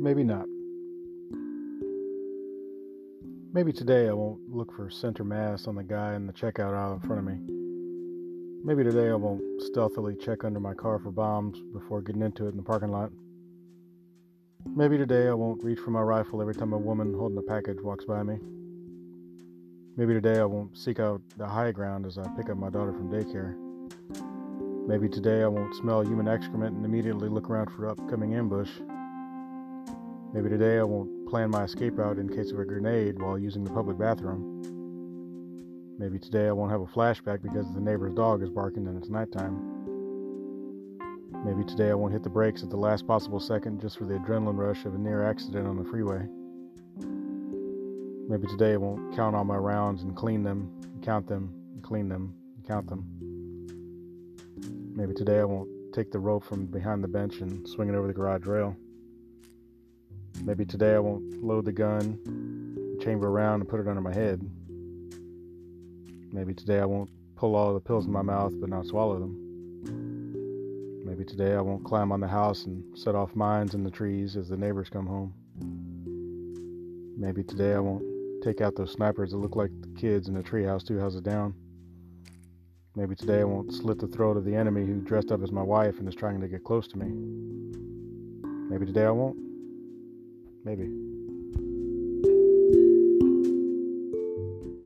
maybe not. Maybe today I won't look for center mass on the guy in the checkout aisle in front of me. Maybe today I won't stealthily check under my car for bombs before getting into it in the parking lot. Maybe today I won't reach for my rifle every time a woman holding a package walks by me. Maybe today I won't seek out the high ground as I pick up my daughter from daycare. Maybe today I won't smell human excrement and immediately look around for upcoming ambush. Maybe today I won't plan my escape route in case of a grenade while using the public bathroom. Maybe today I won't have a flashback because the neighbor's dog is barking and it's nighttime. Maybe today I won't hit the brakes at the last possible second just for the adrenaline rush of a near accident on the freeway. Maybe today I won't count all my rounds and clean them, and count them, and clean them, and count them. Maybe today I won't take the rope from behind the bench and swing it over the garage rail. Maybe today I won't load the gun, chamber around, and put it under my head. Maybe today I won't pull all the pills in my mouth but not swallow them. Maybe today I won't climb on the house and set off mines in the trees as the neighbors come home. Maybe today I won't take out those snipers that look like the kids in the treehouse two houses down. Maybe today I won't slit the throat of the enemy who dressed up as my wife and is trying to get close to me. Maybe today I won't. Maybe.